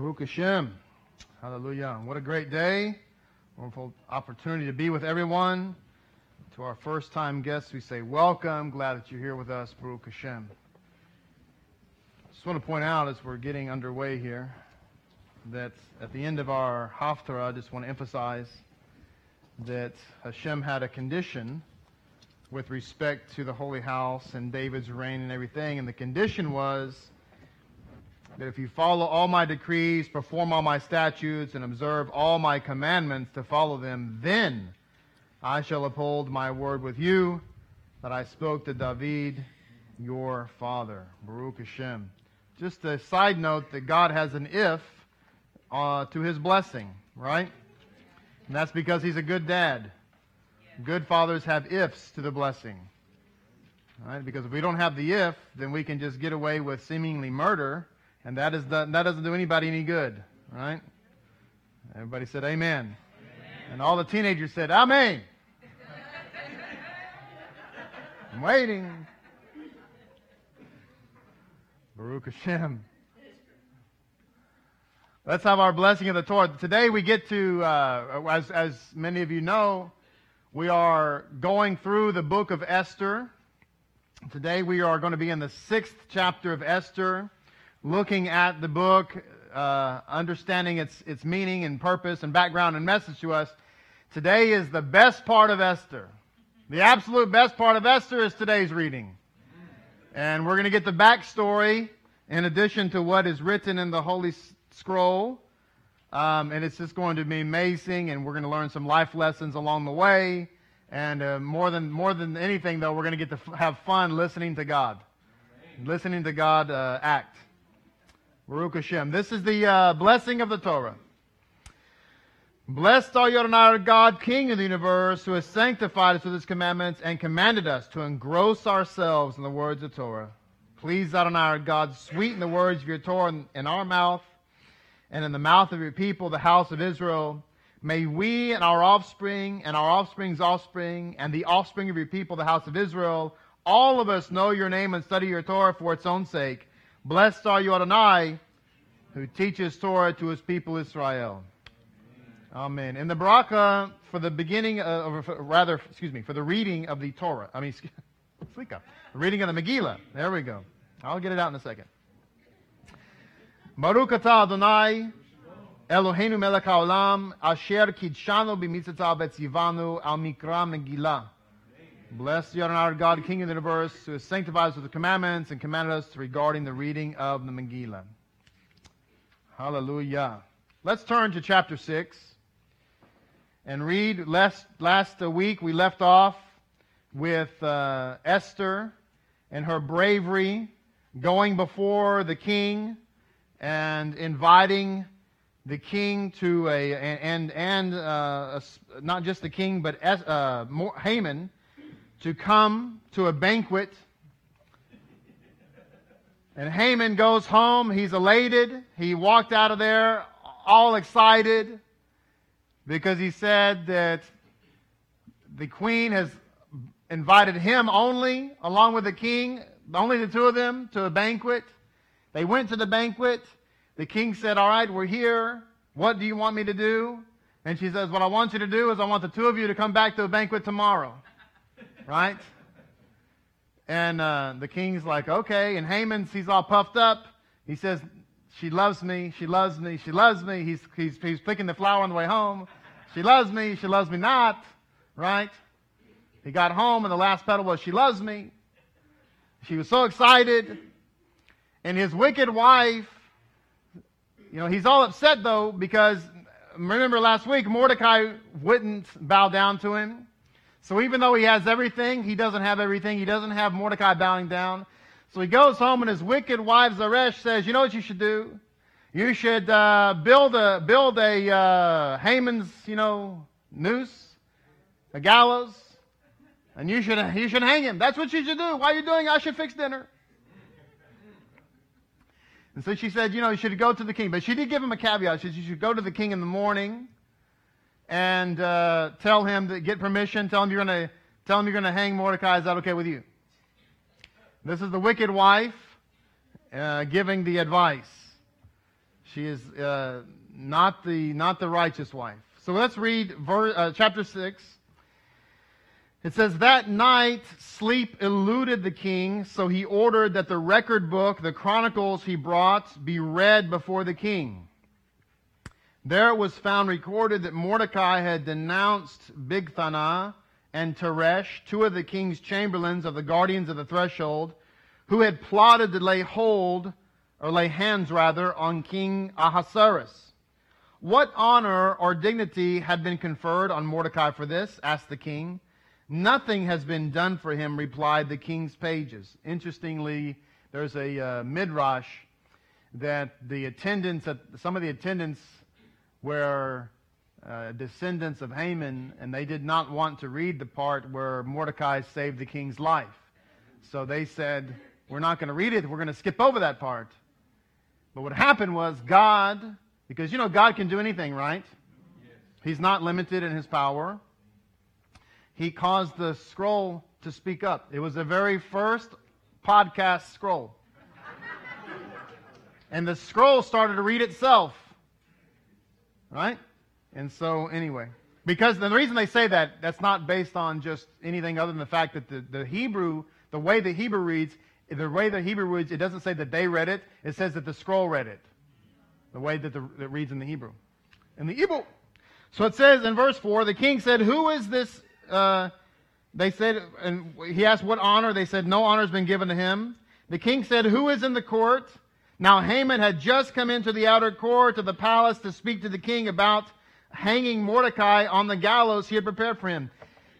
Baruch Hashem. Hallelujah. What a great day. Wonderful opportunity to be with everyone. To our first time guests, we say welcome. Glad that you're here with us. Baruch Hashem. Just want to point out as we're getting underway here that at the end of our Haftarah, I just want to emphasize that Hashem had a condition with respect to the holy house and David's reign and everything. And the condition was that if you follow all my decrees, perform all my statutes, and observe all my commandments to follow them, then I shall uphold my word with you that I spoke to David, your father. Baruch Hashem. Just a side note that God has an if uh, to his blessing, right? And that's because he's a good dad. Good fathers have ifs to the blessing. Right? Because if we don't have the if, then we can just get away with seemingly murder and that, is the, that doesn't do anybody any good, right? Everybody said amen. amen. And all the teenagers said, Amen. I'm waiting. Baruch Hashem. Let's have our blessing of the Torah. Today we get to, uh, as, as many of you know, we are going through the book of Esther. Today we are going to be in the sixth chapter of Esther looking at the book, uh, understanding its, its meaning and purpose and background and message to us. Today is the best part of Esther. The absolute best part of Esther is today's reading. And we're going to get the backstory in addition to what is written in the Holy Scroll. Um, and it's just going to be amazing, and we're going to learn some life lessons along the way. And uh, more than more than anything, though, we're going to get to f- have fun listening to God, listening to God uh, act. Baruch Hashem. This is the uh, blessing of the Torah. Blessed are you, our God, King of the universe, who has sanctified us with his commandments and commanded us to engross ourselves in the words of Torah. Please, our God, sweeten the words of your Torah in our mouth and in the mouth of your people, the house of Israel. May we and our offspring and our offspring's offspring and the offspring of your people, the house of Israel, all of us know your name and study your Torah for its own sake Blessed are you, Adonai, who teaches Torah to his people Israel. Amen. In the bracha for the beginning, of, rather, excuse me, for the reading of the Torah. I mean, the reading of the Megillah. There we go. I'll get it out in a second. Baruch atah Adonai, Eloheinu melech haolam, asher kidshanu b'mitzvah betzivanu al mikra Megillah. Blessed are our God, King of the universe, who has sanctified us with the commandments and commanded us regarding the reading of the Megillah. Hallelujah. Let's turn to chapter 6 and read. Last, last week we left off with uh, Esther and her bravery going before the king and inviting the king to a, and, and uh, not just the king, but uh, Haman to come to a banquet. And Haman goes home. He's elated. He walked out of there all excited because he said that the queen has invited him only, along with the king, only the two of them, to a banquet. They went to the banquet. The king said, All right, we're here. What do you want me to do? And she says, What I want you to do is I want the two of you to come back to a banquet tomorrow right? And uh, the king's like, okay. And Haman, he's all puffed up. He says, she loves me, she loves me, she loves me. He's, he's, he's picking the flower on the way home. She loves me, she loves me not, right? He got home and the last petal was, she loves me. She was so excited. And his wicked wife, you know, he's all upset though because remember last week Mordecai wouldn't bow down to him. So even though he has everything, he doesn't have everything. He doesn't have Mordecai bowing down. So he goes home and his wicked wife Zeresh says, you know what you should do? You should uh, build a build a uh, Haman's, you know, noose, a gallows, and you should you should hang him. That's what you should do. Why are you doing? I should fix dinner. And so she said, you know, you should go to the king. But she did give him a caveat. She said, you should go to the king in the morning and uh, tell him to get permission. Tell him you're going to tell him you're going to hang Mordecai. Is that okay with you? This is the wicked wife uh, giving the advice. She is uh, not the not the righteous wife. So let's read ver, uh, chapter six. It says that night sleep eluded the king, so he ordered that the record book, the chronicles he brought, be read before the king. There it was found recorded that Mordecai had denounced Bigthana and Teresh, two of the king's chamberlains of the guardians of the threshold, who had plotted to lay hold, or lay hands rather, on King Ahasuerus. What honor or dignity had been conferred on Mordecai for this? asked the king. Nothing has been done for him, replied the king's pages. Interestingly, there's a uh, midrash that the attendants, at, some of the attendants were uh, descendants of Haman, and they did not want to read the part where Mordecai saved the king's life. So they said, We're not going to read it, we're going to skip over that part. But what happened was God, because you know God can do anything, right? He's not limited in his power. He caused the scroll to speak up. It was the very first podcast scroll. and the scroll started to read itself. Right? And so, anyway, because the reason they say that, that's not based on just anything other than the fact that the, the Hebrew, the way the Hebrew reads, the way the Hebrew reads, it doesn't say that they read it, it says that the scroll read it. The way that the, it reads in the Hebrew. In the Hebrew. So it says in verse 4, the king said, Who is this? Uh, they said, and he asked what honor. They said, No honor has been given to him. The king said, Who is in the court? Now Haman had just come into the outer court of the palace to speak to the king about hanging Mordecai on the gallows he had prepared for him.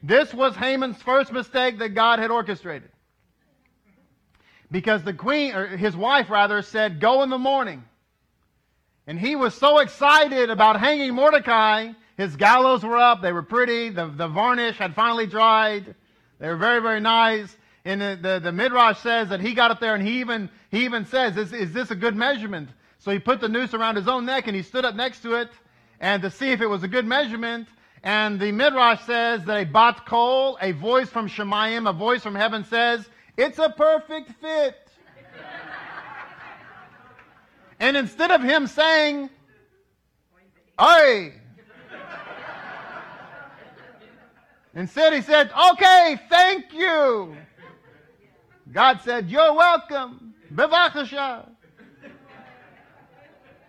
This was Haman's first mistake that God had orchestrated. Because the queen, or his wife rather, said, Go in the morning. And he was so excited about hanging Mordecai. His gallows were up, they were pretty, the, the varnish had finally dried. They were very, very nice. And the, the, the Midrash says that he got up there and he even, he even says, is, is this a good measurement? So he put the noose around his own neck and he stood up next to it and to see if it was a good measurement. And the Midrash says that a bat kol, a voice from Shemayim, a voice from heaven says, it's a perfect fit. and instead of him saying, Aye, instead he said, okay, thank you. God said, you're welcome. Bevachasha.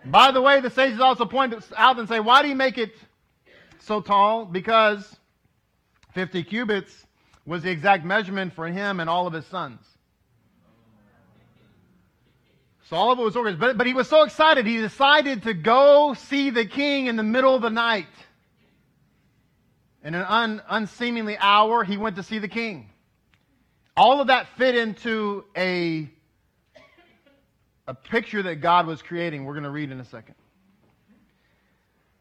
By the way, the sages also point out and say, why do you make it so tall? Because 50 cubits was the exact measurement for him and all of his sons. So all of it was organized. But, but he was so excited, he decided to go see the king in the middle of the night. In an un, unseemingly hour, he went to see the king. All of that fit into a a picture that God was creating. We're going to read in a second.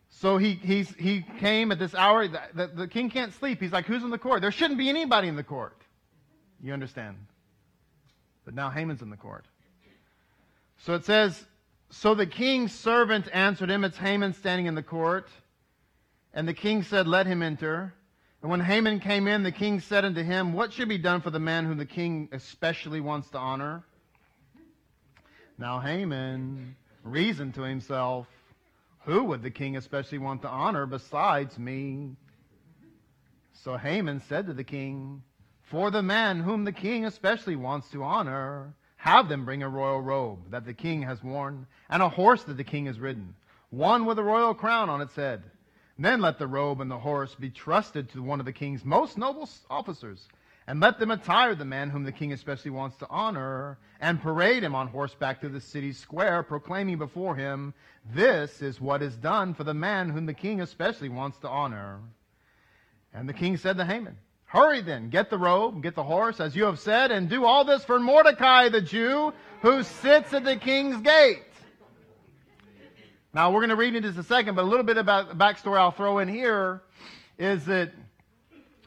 So he, he's, he came at this hour. The, the, the, king can't sleep. He's like, Who's in the court? There shouldn't be anybody in the court. You understand? But now Haman's in the court. So it says, So the king's servant answered him. It's Haman standing in the court. And the king said, Let him enter. And when Haman came in, the king said unto him, What should be done for the man whom the king especially wants to honor? Now Haman reasoned to himself, Who would the king especially want to honor besides me? So Haman said to the king, For the man whom the king especially wants to honor, have them bring a royal robe that the king has worn, and a horse that the king has ridden, one with a royal crown on its head. Then let the robe and the horse be trusted to one of the king's most noble officers and let them attire the man whom the king especially wants to honor, and parade him on horseback through the city square, proclaiming before him, This is what is done for the man whom the king especially wants to honor. And the king said to Haman, Hurry then, get the robe, get the horse, as you have said, and do all this for Mordecai the Jew, who sits at the king's gate. Now, we're going to read into this a second, but a little bit about the backstory I'll throw in here is that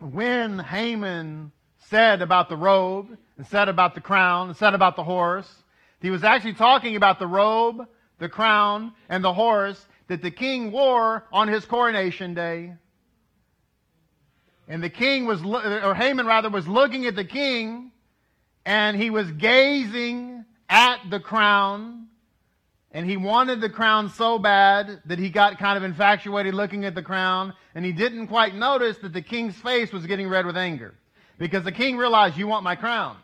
when Haman said about the robe, and said about the crown, and said about the horse. He was actually talking about the robe, the crown, and the horse that the king wore on his coronation day. And the king was, or Haman rather, was looking at the king, and he was gazing at the crown, And he wanted the crown so bad that he got kind of infatuated looking at the crown, and he didn't quite notice that the king's face was getting red with anger. Because the king realized, You want my crown.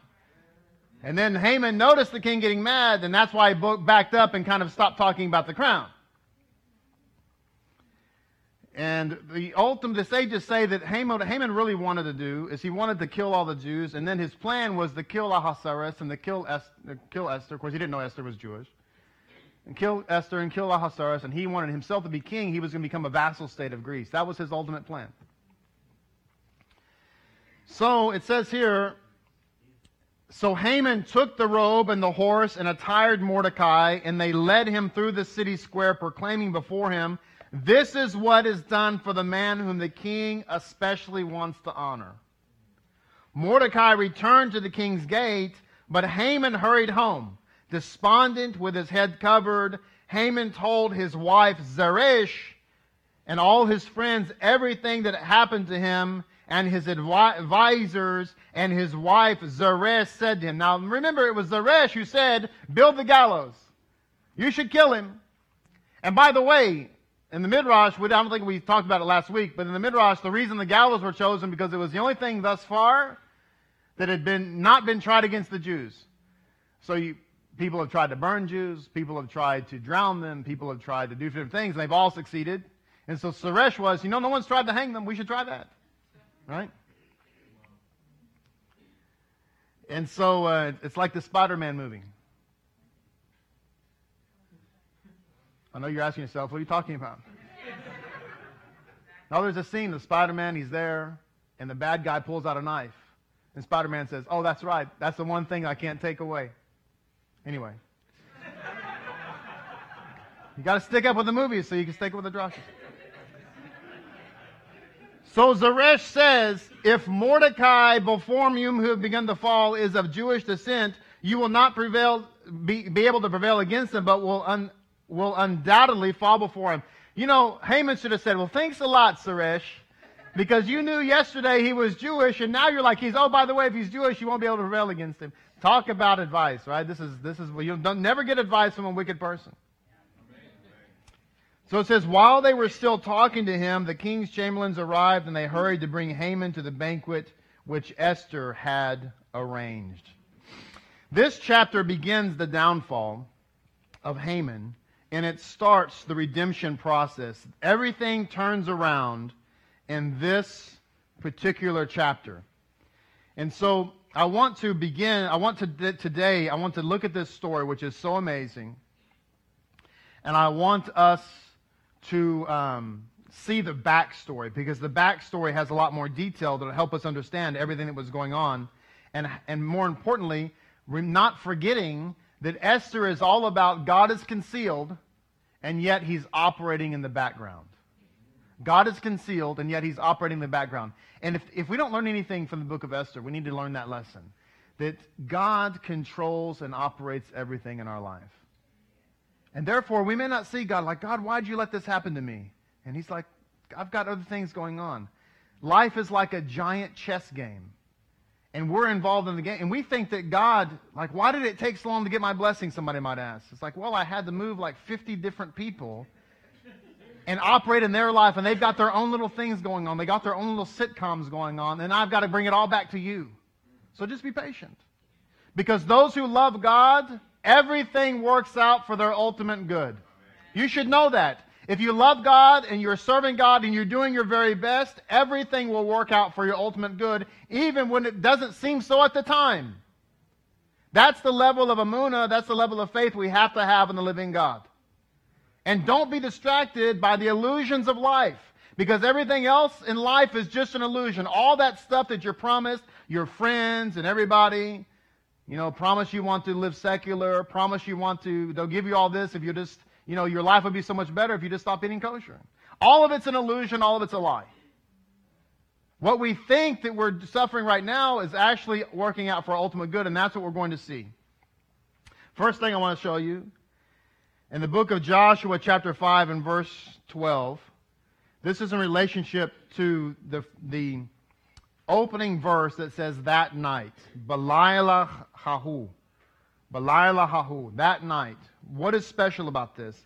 And then Haman noticed the king getting mad, and that's why he backed up and kind of stopped talking about the crown. And the ultimate, the sages say that Haman, Haman really wanted to do is he wanted to kill all the Jews, and then his plan was to kill Ahasuerus and to kill, kill Esther. Of course, he didn't know Esther was Jewish. And kill Esther and kill Ahasuerus, and he wanted himself to be king. He was going to become a vassal state of Greece. That was his ultimate plan. So it says here, so Haman took the robe and the horse and attired Mordecai, and they led him through the city square, proclaiming before him this is what is done for the man whom the king especially wants to honor. Mordecai returned to the king's gate, but Haman hurried home. Despondent with his head covered, Haman told his wife Zeresh and all his friends everything that happened to him and his advisors and his wife Zeresh said to him. Now remember, it was Zeresh who said, build the gallows. You should kill him. And by the way, in the Midrash, I don't think we talked about it last week, but in the Midrash, the reason the gallows were chosen because it was the only thing thus far that had been not been tried against the Jews. So you, people have tried to burn Jews, people have tried to drown them, people have tried to do different things, and they've all succeeded. And so Zeresh was, you know, no one's tried to hang them. We should try that, right? And so uh, it's like the Spider-Man movie. I know you're asking yourself, what are you talking about? now there's a scene of Spider-Man, he's there, and the bad guy pulls out a knife. And Spider-Man says, oh, that's right. That's the one thing I can't take away. Anyway. you got to stick up with the movies so you can stick up with the drushes. So Zeresh says, if Mordecai before whom who have begun to fall is of Jewish descent, you will not prevail, be, be able to prevail against him, but will un, will undoubtedly fall before him. You know, Haman should have said, well, thanks a lot, Zeresh, because you knew yesterday he was Jewish, and now you're like, he's, oh, by the way, if he's Jewish, you won't be able to prevail against him. Talk about advice, right? This is, this is, well, you don't, never get advice from a wicked person. So it says, while they were still talking to him, the king's chamberlains arrived, and they hurried to bring Haman to the banquet which Esther had arranged. This chapter begins the downfall of Haman and it starts the redemption process. Everything turns around in this particular chapter. And so I want to begin, I want to, today, I want to look at this story, which is so amazing. And I want us to um, see the backstory, because the backstory has a lot more detail that will help us understand everything that was going on. And, and more importantly, we're not forgetting that Esther is all about God is concealed, and yet he's operating in the background. God is concealed, and yet he's operating in the background. And if, if we don't learn anything from the book of Esther, we need to learn that lesson that God controls and operates everything in our life. And therefore, we may not see God like, God, why'd you let this happen to me? And he's like, I've got other things going on. Life is like a giant chess game and we're involved in the game. And we think that God, like, why did it take so long to get my blessing? Somebody might ask. It's like, well, I had to move like 50 different people and operate in their life, and they've got their own little things going on. They got their own little sitcoms going on, and I've got to bring it all back to you. So just be patient. Because those who love God, everything works out for their ultimate good. You should know that. If you love God and you're serving God and you're doing your very best, everything will work out for your ultimate good, even when it doesn't seem so at the time. That's the level of emunah, that's the level of faith we have to have in the living God. And don't be distracted by the illusions of life, because everything else in life is just an illusion. All that stuff that you're promised, your friends and everybody, you know, promise you want to live secular, promise you want to, they'll give you all this if you just you know, your life would be so much better if you just stop eating kosher. All of it's an illusion, all of it's a lie. What we think that we're suffering right now is actually working out for our ultimate good, and that's what we're going to see. First thing I want to show you, in the book of Joshua, chapter 5 and verse 12, this is in relationship to the, the opening verse that says, that night. Belilah hahu. Belilah hahu. That night What is special about this?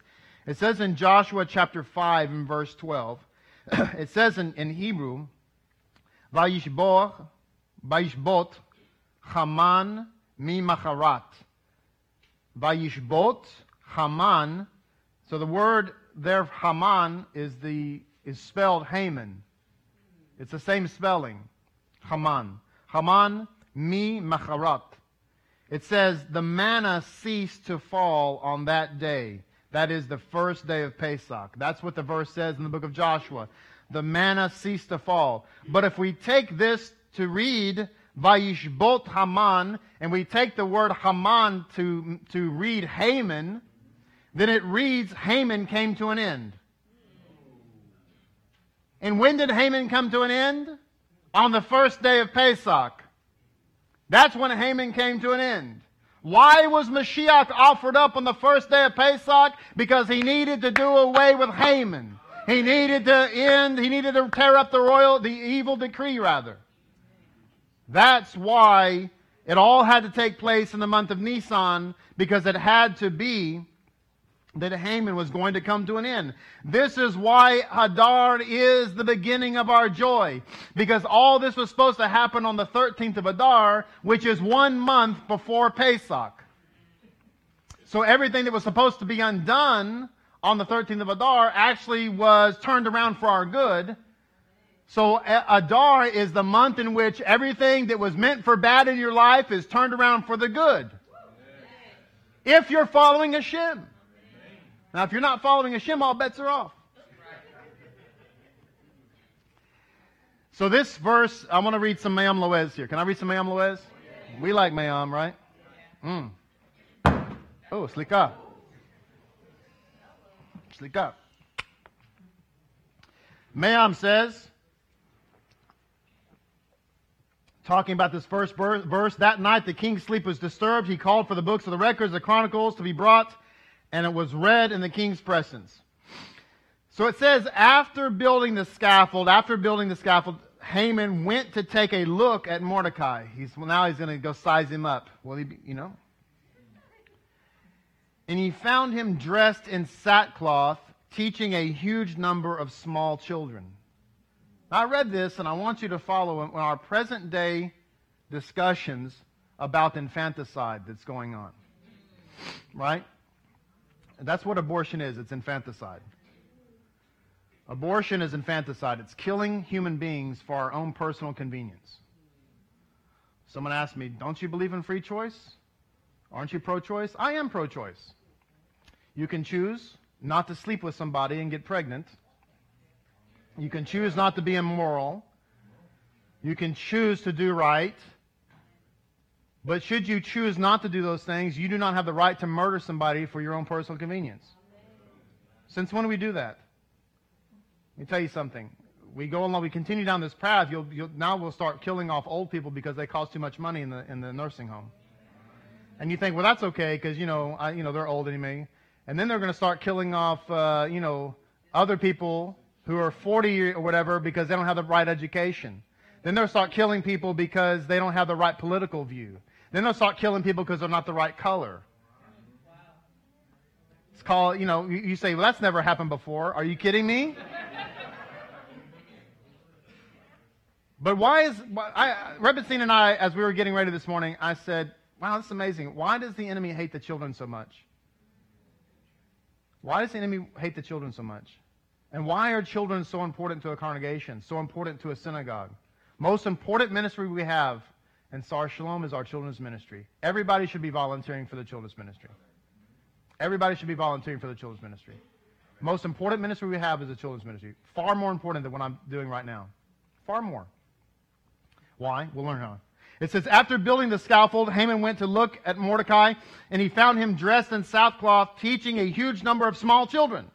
It says in Joshua chapter 5 and verse 12, it says in, in Hebrew, Vayishbot, Vayishbot, Haman mi macharat. Vayishbot, Haman. So the word there, Haman, is the is spelled Haman. It's the same spelling, Haman. Haman mi macharat. It says the manna ceased to fall on that day. That is the first day of Pesach. That's what the verse says in the book of Joshua. The manna ceased to fall. But if we take this to read Vayishbot Haman, and we take the word Haman to, to read Haman, then it reads Haman came to an end. And when did Haman come to an end? On the first day of Pesach. That's when Haman came to an end. Why was Mashiach offered up on the first day of Pesach? Because he needed to do away with Haman. He needed to end, he needed to tear up the royal, the evil decree rather. That's why it all had to take place in the month of Nisan, because it had to be that Haman was going to come to an end. This is why Adar is the beginning of our joy. Because all this was supposed to happen on the 13th of Adar, which is one month before Pesach. So everything that was supposed to be undone on the 13th of Adar actually was turned around for our good. So eh, Adar is the month in which everything that was meant for bad in your life is turned around for the good. If you're following a Hashem. Now, if you're not following Hashem, all bets are off. So this verse, I want to read some Me'am Loez here. Can I read some Me'am Loez? We like Me'am, right? Mm. Oh, slika. Slika. Me'am says, talking about this first verse, that night the king's sleep was disturbed. He called for the books of the records, the chronicles to be brought and it was read in the king's presence. So it says, after building the scaffold, after building the scaffold, Haman went to take a look at Mordecai. He's, well, now he's going to go size him up. Will he be, you know? And he found him dressed in sackcloth, teaching a huge number of small children. Now, I read this, and I want you to follow our present day discussions about infanticide that's going on. Right? That's what abortion is. It's infanticide. Abortion is infanticide. It's killing human beings for our own personal convenience. Someone asked me, Don't you believe in free choice? Aren't you pro choice? I am pro choice. You can choose not to sleep with somebody and get pregnant. You can choose not to be immoral. You can choose to do right. But should you choose not to do those things, you do not have the right to murder somebody for your own personal convenience. Since when do we do that? Let me tell you something. We go along, we continue down this path, you'll, you'll, now we'll start killing off old people because they cost too much money in the, in the nursing home. And you think, well, that's okay because, you know, you know, they're old anyway. And then they're going to start killing off, uh, you know, other people who are 40 or whatever because they don't have the right education. Then they'll start killing people because they don't have the right political view. Then they'll start killing people because they're not the right color. It's called, you know, you say, well, that's never happened before. Are you kidding me? but why is, I, Rebbetzin and I, as we were getting ready this morning, I said, wow, that's amazing. Why does the enemy hate the children so much? Why does the enemy hate the children so much? And why are children so important to a congregation, so important to a synagogue? Most important ministry we have and Sar Shalom is our children's ministry. Everybody should be volunteering for the children's ministry. Everybody should be volunteering for the children's ministry. Most important ministry we have is the children's ministry. Far more important than what I'm doing right now. Far more. Why? We'll learn how. It says, after building the scaffold, Haman went to look at Mordecai, and he found him dressed in sackcloth, teaching a huge number of small children.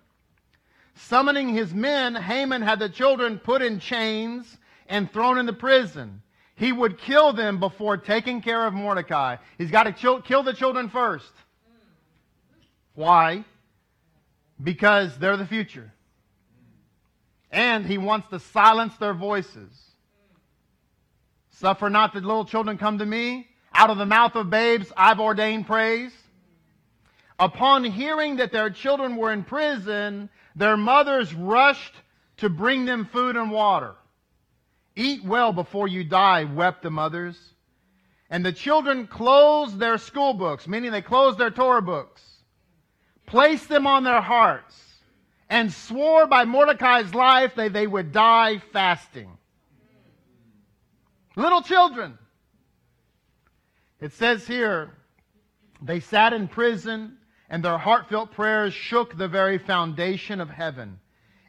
Summoning his men, Haman had the children put in chains and thrown into prison. He would kill them before taking care of Mordecai. He's got to kill, the children first. Why? Because they're the future. And he wants to silence their voices. Suffer not the little children come to me. Out of the mouth of babes I've ordained praise. Upon hearing that their children were in prison, their mothers rushed to bring them food and water. Eat well before you die, wept the mothers. And the children closed their school books, meaning they closed their Torah books, placed them on their hearts, and swore by Mordecai's life that they would die fasting. Little children. It says here, they sat in prison, and their heartfelt prayers shook the very foundation of heaven.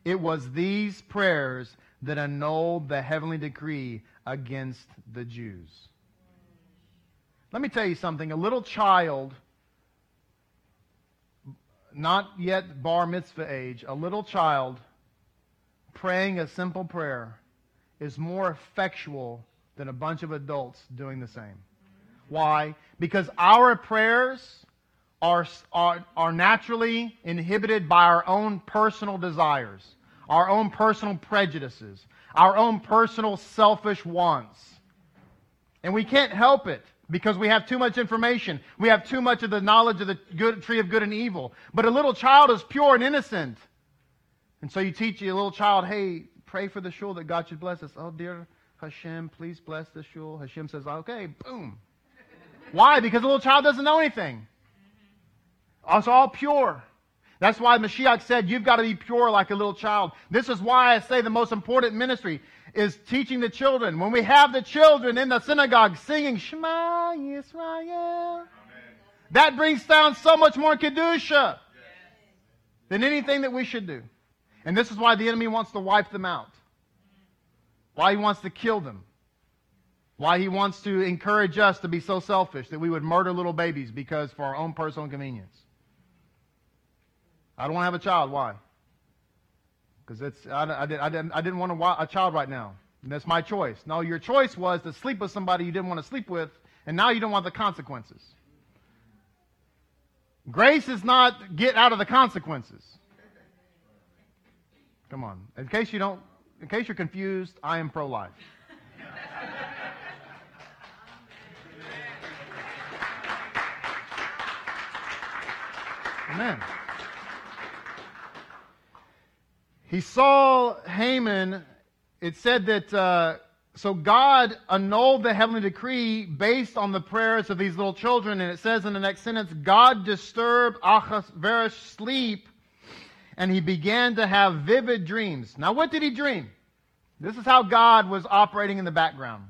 It was these prayers that annulled the heavenly decree against the Jews. Let me tell you something. A little child, not yet bar mitzvah age, a little child praying a simple prayer is more effectual than a bunch of adults doing the same. Why? Because our prayers are, are, are naturally inhibited by our own personal desires, our own personal prejudices, our own personal selfish wants. And we can't help it because we have too much information. We have too much of the knowledge of the good, tree of good and evil. But a little child is pure and innocent. And so you teach your little child, hey, pray for the shul that God should bless us. Oh, dear Hashem, please bless the shul. Hashem says, okay, boom. Why? Because the little child doesn't know anything. It's all pure. That's why Mashiach said, You've got to be pure like a little child. This is why I say the most important ministry is teaching the children. When we have the children in the synagogue singing Shema Yisrael, Amen. that brings down so much more Kedusha yes. than anything that we should do. And this is why the enemy wants to wipe them out, why he wants to kill them. Why he wants to encourage us to be so selfish that we would murder little babies because for our own personal convenience. I don't want to have a child. Why? Because it's I, I, did, I, didn't, I didn't want a, a child right now. And that's my choice. No, your choice was to sleep with somebody you didn't want to sleep with, and now you don't want the consequences. Grace is not get out of the consequences. Come on. In case you don't, in case you're confused, I am pro-life. Amen. He saw Haman. It said that, uh, so God annulled the heavenly decree based on the prayers of these little children. And it says in the next sentence, God disturbed Ahasuerus' sleep and he began to have vivid dreams. Now, what did he dream? This is how God was operating in the background.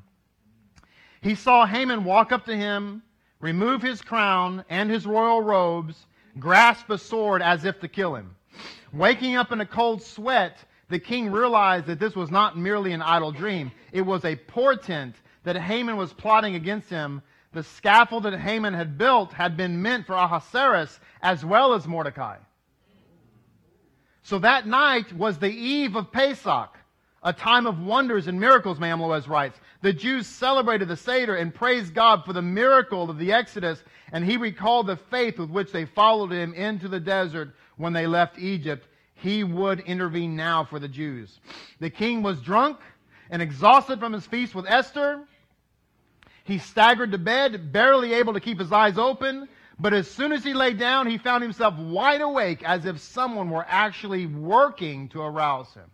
He saw Haman walk up to him, remove his crown and his royal robes, grasp a sword as if to kill him. Waking up in a cold sweat, the king realized that this was not merely an idle dream. It was a portent that Haman was plotting against him. The scaffold that Haman had built had been meant for Ahasuerus as well as Mordecai. So that night was the eve of Pesach, a time of wonders and miracles, Me'am Loez writes. The Jews celebrated the Seder and praised God for the miracle of the Exodus, and he recalled the faith with which they followed him into the desert when they left Egypt, he would intervene now for the Jews. The king was drunk and exhausted from his feast with Esther. He staggered to bed, barely able to keep his eyes open. But as soon as he lay down, he found himself wide awake as if someone were actually working to arouse him.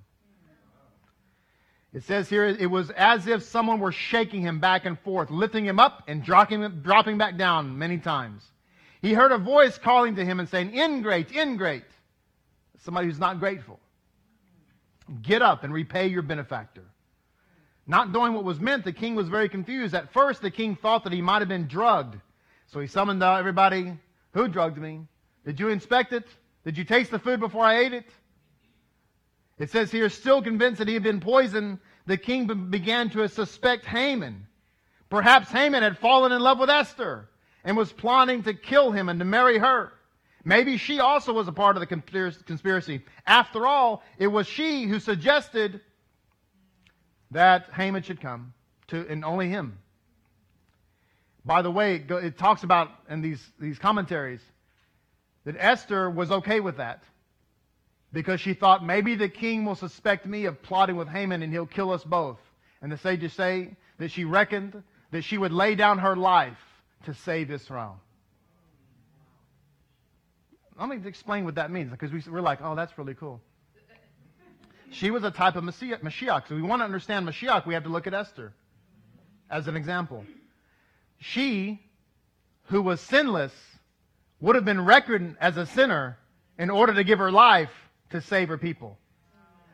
It says here, it was as if someone were shaking him back and forth, lifting him up and dropping him, dropping back down many times. He heard a voice calling to him and saying, Ingrate, ingrate. Somebody who's not grateful. Get up and repay your benefactor. Not knowing what was meant, the king was very confused. At first, the king thought that he might have been drugged. So he summoned everybody. Who drugged me? Did you inspect it? Did you taste the food before I ate it? It says here, still convinced that he had been poisoned, the king began to suspect Haman. Perhaps Haman had fallen in love with Esther and was plotting to kill him and to marry her. Maybe she also was a part of the conspiracy. After all, it was she who suggested that Haman should come to, and only him. By the way, it talks about in these, these commentaries that Esther was okay with that because she thought maybe the king will suspect me of plotting with Haman and he'll kill us both. And the sages say that she reckoned that she would lay down her life to save Israel. let me explain what that means because we, we're like, oh, that's really cool. She was a type of Mashiach. So we want to understand Mashiach, we have to look at Esther as an example. She, who was sinless, would have been reckoned as a sinner in order to give her life to save her people.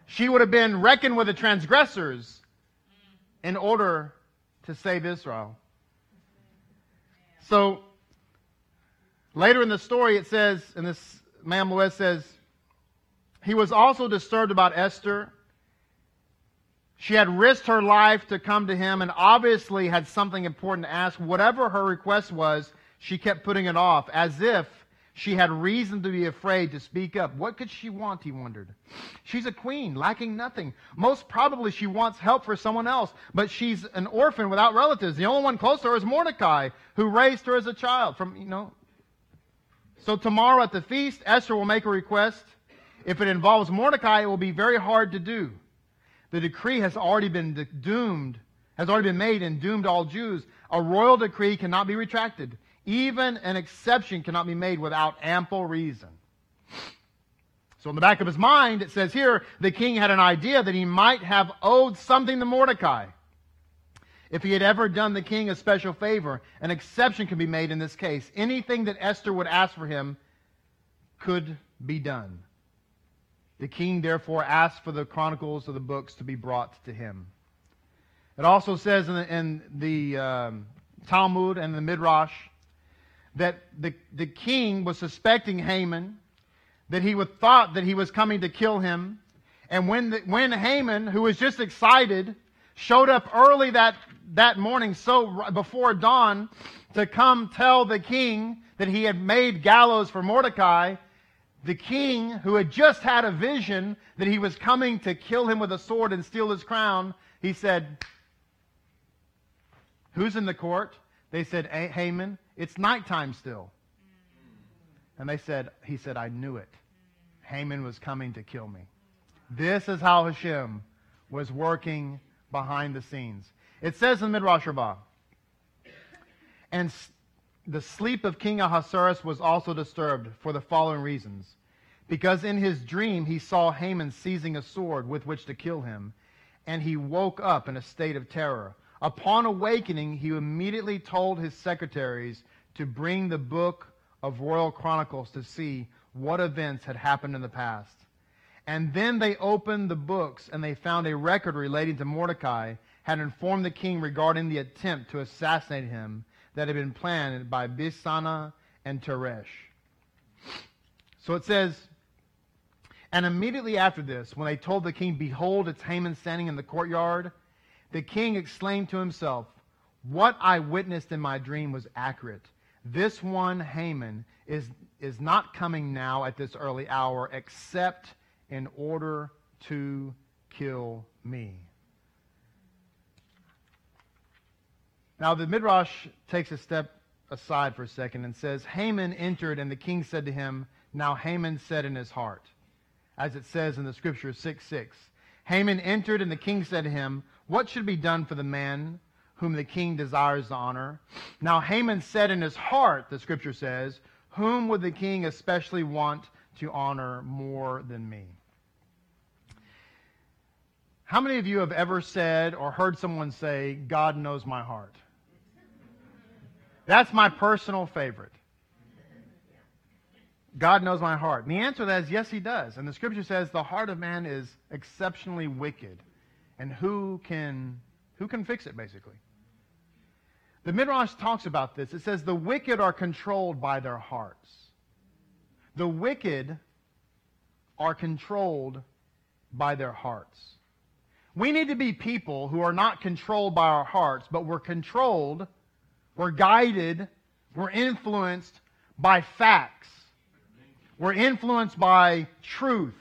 She would have been reckoned with the transgressors in order to save Israel. So later in the story, it says, and this Mam says, he was also disturbed about Esther. She had risked her life to come to him and obviously had something important to ask. Whatever her request was, she kept putting it off as if she had reason to be afraid to speak up. What could she want, he wondered. She's a queen, lacking nothing. Most probably she wants help for someone else, but she's an orphan without relatives. The only one close to her is Mordecai, who raised her as a child from, you know. So tomorrow at the feast, Esther will make a request. If it involves Mordecai, it will be very hard to do. The decree has already been doomed, has already been made and doomed all Jews. A royal decree cannot be retracted. Even an exception cannot be made without ample reason. So in the back of his mind, it says here, the king had an idea that he might have owed something to Mordecai. If he had ever done the king a special favor, an exception can be made in this case. Anything that Esther would ask for him could be done. The king therefore asked for the chronicles of the books to be brought to him. It also says in the, in the um, Talmud and the Midrash that the, the king was suspecting Haman, that he would, thought that he was coming to kill him. And when, the, when Haman, who was just excited, showed up early that, that morning, so before dawn, to come tell the king that he had made gallows for Mordecai, the king, who had just had a vision that he was coming to kill him with a sword and steal his crown, he said, Who's in the court? They said, Haman. It's nighttime still. And they said, He said, I knew it. Haman was coming to kill me. This is how Hashem was working behind the scenes. It says in Midrash Rabbah, and the sleep of King Ahasuerus was also disturbed for the following reasons. Because in his dream he saw Haman seizing a sword with which to kill him, and he woke up in a state of terror. Upon awakening, he immediately told his secretaries to bring the book of royal chronicles to see what events had happened in the past. And then they opened the books, and they found a record relating to Mordecai had informed the king regarding the attempt to assassinate him that had been planned by Bigthana and Teresh. So it says, and immediately after this, when they told the king, Behold, it's Haman standing in the courtyard, the king exclaimed to himself, What I witnessed in my dream was accurate. This one, Haman, is, is not coming now at this early hour except in order to kill me. Now, the Midrash takes a step aside for a second and says, Haman entered, and the king said to him, Now Haman said in his heart, as it says in the scripture 6 6. Haman entered, and the king said to him, What should be done for the man whom the king desires to honor? Now Haman said in his heart, the scripture says, Whom would the king especially want to honor more than me? How many of you have ever said or heard someone say, God knows my heart? That's my personal favorite. God knows my heart. And the answer to that is yes, he does. And the scripture says the heart of man is exceptionally wicked. And who can who can fix it basically? The Midrash talks about this. It says the wicked are controlled by their hearts. The wicked are controlled by their hearts. We need to be people who are not controlled by our hearts, but we're controlled we're guided, we're influenced by facts. We're influenced by truth.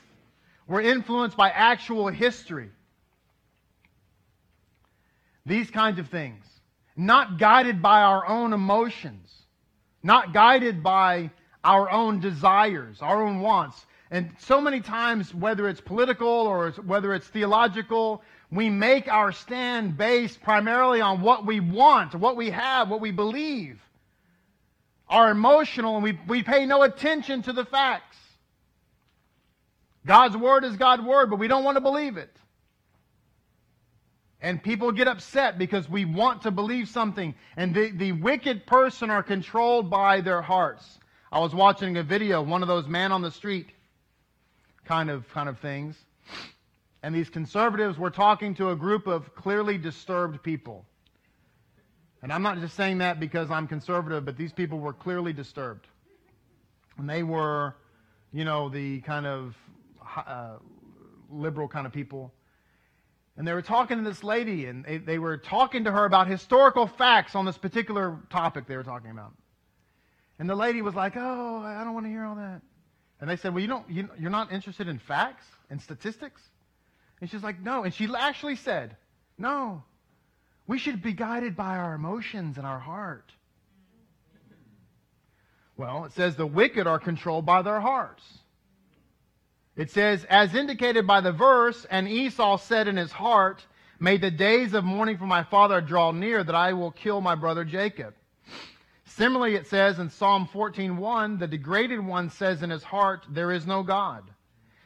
We're influenced by actual history. These kinds of things. Not guided by our own emotions. Not guided by our own desires, our own wants. And so many times, whether it's political or whether it's theological, we make our stand based primarily on what we want, what we have, what we believe. Are emotional and we, we pay no attention to the facts. God's word is God's word, but we don't want to believe it. And people get upset because we want to believe something. And the, the wicked person are controlled by their hearts. I was watching a video, one of those man on the street kind of kind of things. And these conservatives were talking to a group of clearly disturbed people. And I'm not just saying that because I'm conservative, but these people were clearly disturbed. And they were, you know, the kind of uh, liberal kind of people. And they were talking to this lady, and they, they were talking to her about historical facts on this particular topic they were talking about. And the lady was like, Oh, I don't want to hear all that. And they said, Well, you don't, you, you're not interested in facts and statistics? And she's like, No. And she actually said, No. We should be guided by our emotions and our heart. Well, it says the wicked are controlled by their hearts. It says, as indicated by the verse, and Esau said in his heart, May the days of mourning for my father draw near, that I will kill my brother Jacob. Similarly, it says in Psalm 14:1, the degraded one says in his heart, There is no God.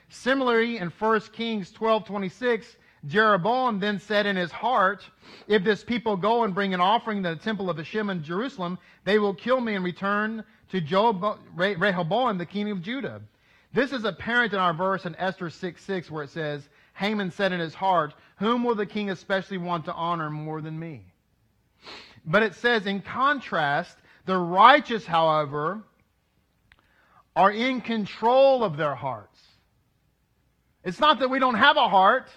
Similarly, in 1 Kings 12:26, Jeroboam then said in his heart, If this people go and bring an offering to the temple of Hashem in Jerusalem, they will kill me and return to Job, Rehoboam, the king of Judah. This is apparent in our verse in Esther 6 6, where it says, Haman said in his heart, Whom will the king especially want to honor more than me? But it says, in contrast, the righteous, however, are in control of their hearts. It's not that we don't have a heart.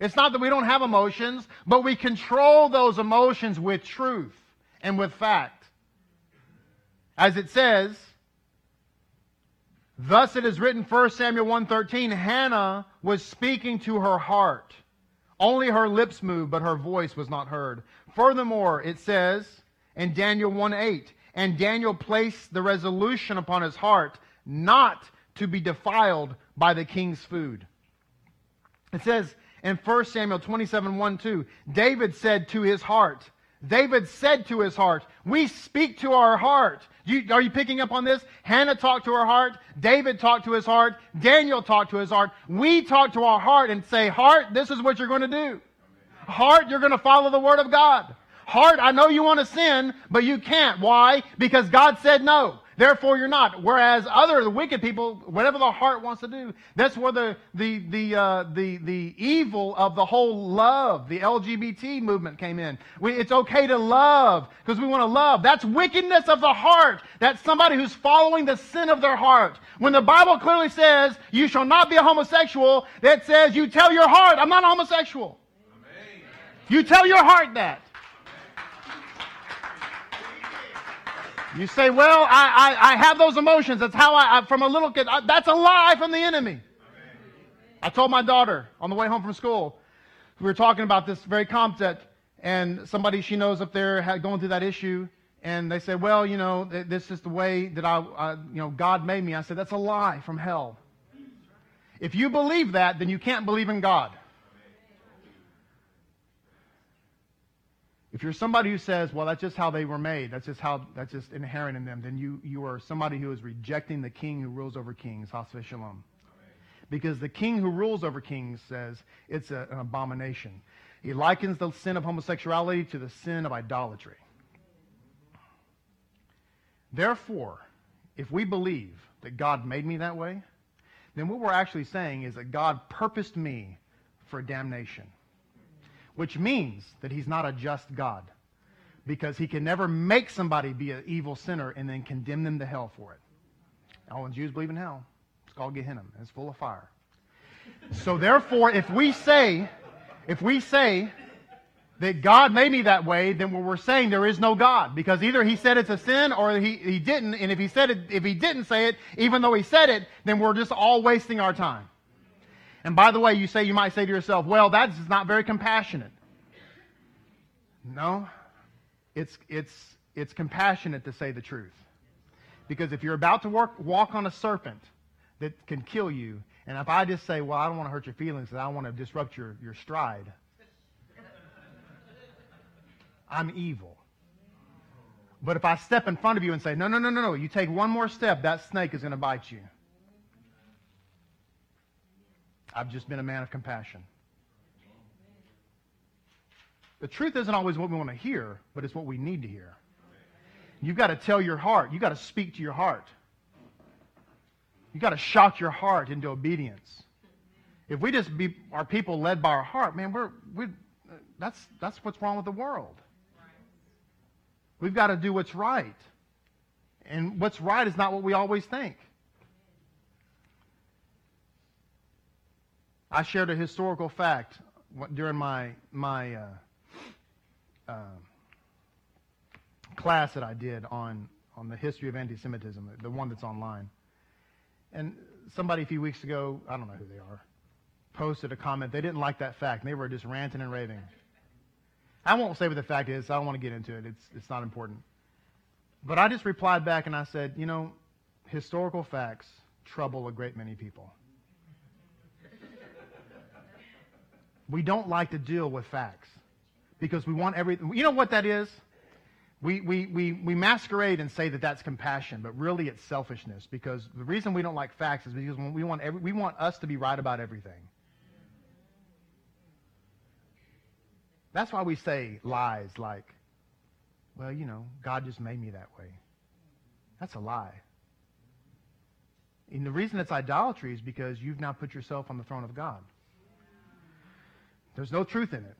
It's not that we don't have emotions, but we control those emotions with truth and with fact. As it says, Thus it is written 1 Samuel 1:13 Hannah was speaking to her heart. Only her lips moved but her voice was not heard. Furthermore it says in Daniel 1:8 and Daniel placed the resolution upon his heart not to be defiled by the king's food. It says in 1 Samuel 27 1 2, David said to his heart, David said to his heart, We speak to our heart. You, are you picking up on this? Hannah talked to her heart. David talked to his heart. Daniel talked to his heart. We talk to our heart and say, Heart, this is what you're going to do. Heart, you're going to follow the word of God. Heart, I know you want to sin, but you can't. Why? Because God said no. Therefore, you're not. Whereas other the wicked people, whatever the heart wants to do, that's where the the the uh, the the evil of the whole love, the LGBT movement came in. We, it's okay to love because we want to love. That's wickedness of the heart. That's somebody who's following the sin of their heart. When the Bible clearly says you shall not be a homosexual, that says you tell your heart, I'm not a homosexual. Amen. You tell your heart that. You say, well, I, I, I have those emotions. That's how I, I from a little kid. I, that's a lie from the enemy. I told my daughter on the way home from school, we were talking about this very concept, and somebody she knows up there had going through that issue, and they said, well, you know, this is the way that I, I, you know, God made me. I said, that's a lie from hell. If you believe that, then you can't believe in God. If you're somebody who says, well, that's just how they were made, that's just how, that's just inherent in them, then you, you are somebody who is rejecting the king who rules over kings, Chas Shalom. Because the king who rules over kings says it's a, an abomination. He likens the sin of homosexuality to the sin of idolatry. Therefore, if we believe that God made me that way, then what we're actually saying is that God purposed me for damnation which means that he's not a just God because he can never make somebody be an evil sinner and then condemn them to hell for it. All Jews believe in hell. It's called Gehenna. It's full of fire. So therefore, if we say, if we say that God made me that way, then what we're saying there is no God. Because either he said it's a sin or he, he didn't. And if he said it, if he didn't say it, even though he said it, then we're just all wasting our time. And by the way, you say, you might say to yourself, well, that's not very compassionate. No, it's, it's, it's compassionate to say the truth. Because if you're about to work, walk on a serpent that can kill you, and if I just say, well, I don't want to hurt your feelings, and I want to disrupt your, your stride, I'm evil. But if I step in front of you and say, no, no, no, no, no, you take one more step, that snake is going to bite you. I've just been a man of compassion. The truth isn't always what we want to hear, but it's what we need to hear. You've got to tell your heart. You've got to speak to your heart. You've got to shock your heart into obedience. If we just be our people led by our heart, man, we're, we that's, that's what's wrong with the world. We've got to do what's right. And what's right is not what we always think. I shared a historical fact during my, my uh, uh, class that I did on, on the history of anti Semitism, the one that's online. And somebody a few weeks ago, I don't know who they are, posted a comment. They didn't like that fact. And they were just ranting and raving. I won't say what the fact is. I don't want to get into it. It's, it's not important. But I just replied back and I said, you know, historical facts trouble a great many people. We don't like to deal with facts because we want everything. You know what that is? We, we, we, we masquerade and say that that's compassion, but really it's selfishness because the reason we don't like facts is because we want, every, we want us to be right about everything. That's why we say lies like, well, you know, God just made me that way. That's a lie. And the reason it's idolatry is because you've now put yourself on the throne of God. There's no truth in it.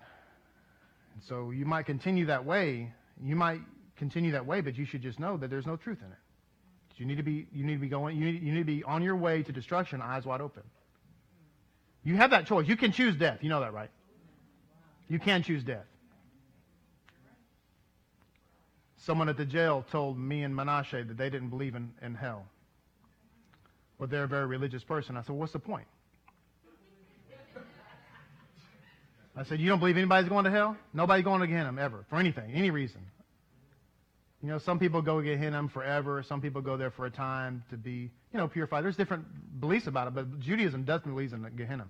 And so you might continue that way. You might continue that way, but you should just know that there's no truth in it. You need to be, you need to be going, you need, you need to be on your way to destruction, eyes wide open. You have that choice. You can choose death. You know that, right? You can choose death. Someone at the jail told me and Menashe that they didn't believe in, in hell. But they're a very religious person. I said, what's the point? I said, you don't believe anybody's going to hell? Nobody's going to Gehenna ever, for anything, any reason. You know, some people go to Gehenna forever. Some people go there for a time to be, you know, purified. There's different beliefs about it, but Judaism doesn't believe in Gehenna,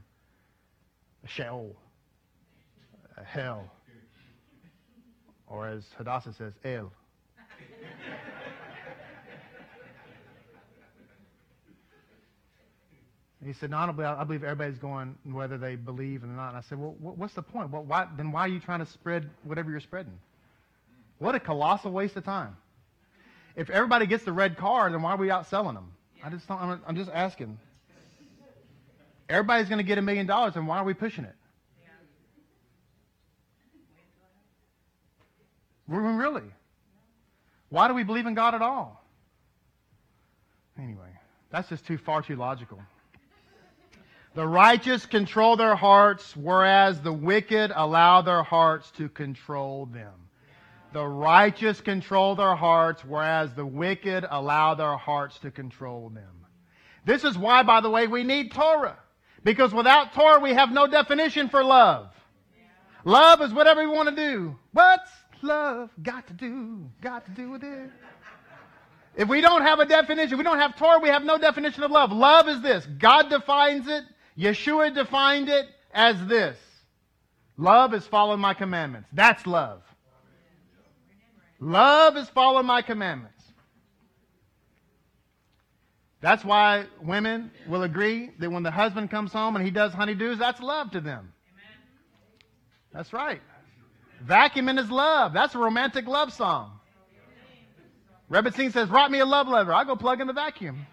a Sheol hell. Or as Hadassah says, El. He said, no, I, believe, I believe everybody's going whether they believe or not. And I said, well, what's the point? Well, why, then why are you trying to spread whatever you're spreading? What a colossal waste of time. If everybody gets the red car, then why are we out selling them? I just don't, I'm, I'm just asking. Everybody's going to get a million dollars, and why are we pushing it? Really? Why do we believe in God at all? Anyway, that's just too far too logical. The righteous control their hearts, whereas the wicked allow their hearts to control them. The righteous control their hearts, whereas the wicked allow their hearts to control them. This is why, by the way, we need Torah. Because without Torah, we have no definition for love. Love is whatever we want to do. What's love got to do? Got to do with it. If we don't have a definition, we don't have Torah, we have no definition of love. Love is this. God defines it. Yeshua defined it as this. Love is following my commandments. That's love. Love is following my commandments. That's why women will agree that when the husband comes home and he does honeydews, that's love to them. That's right. Vacuuming is love. That's a romantic love song. Rebbetzin says, write me a love letter. I go plug in the vacuum.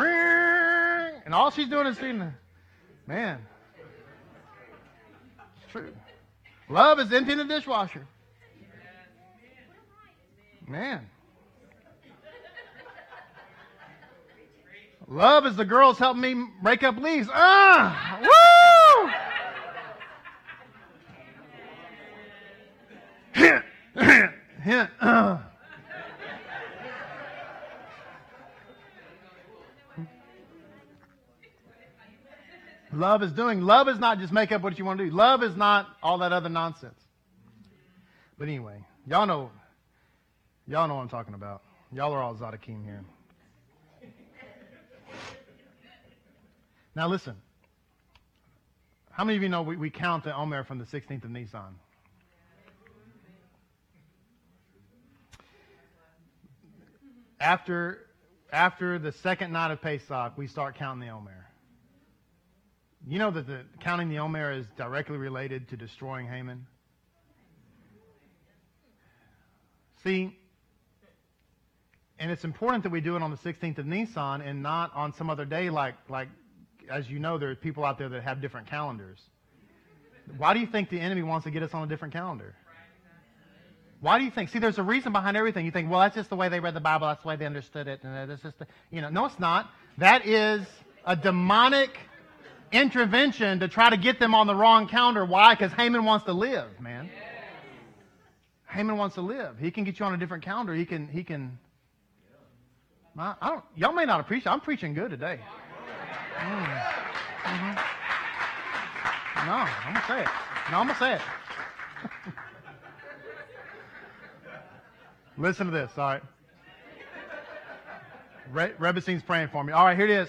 And all she's doing is seeing the man. It's true. Love is emptying the dishwasher. Man. Love is the girls helping me rake up leaves. Ah! Woo! Hint, hint, hint. Uh. Love is doing. Love is not just make up what you want to do. Love is not all that other nonsense. But anyway, y'all know, y'all know what I'm talking about. Y'all are all Zadokim here. Now listen. How many of you know we, we count the Omer from the 16th of Nisan? After, after the second night of Pesach, we start counting the Omer. You know that the counting the Omer is directly related to destroying Haman? See, and it's important that we do it on the 16th of Nisan and not on some other day like, like as you know, there are people out there that have different calendars. Why do you think the enemy wants to get us on a different calendar? Why do you think? See, there's a reason behind everything. You think, well, that's just the way they read the Bible. That's the way they understood it. And that's just, the, you know, no, it's not. That is a demonic intervention to try to get them on the wrong calendar. Why? Because Haman wants to live, man. Haman wants to live. He can get you on a different calendar. He can, he can. I, I don't. Y'all may not appreciate. I'm preaching good today. Mm. Mm-hmm. No, I'm gonna say it. No, I'm gonna say it. Listen to this. All right. Re- Rebbetzin's praying for me. All right, here it is.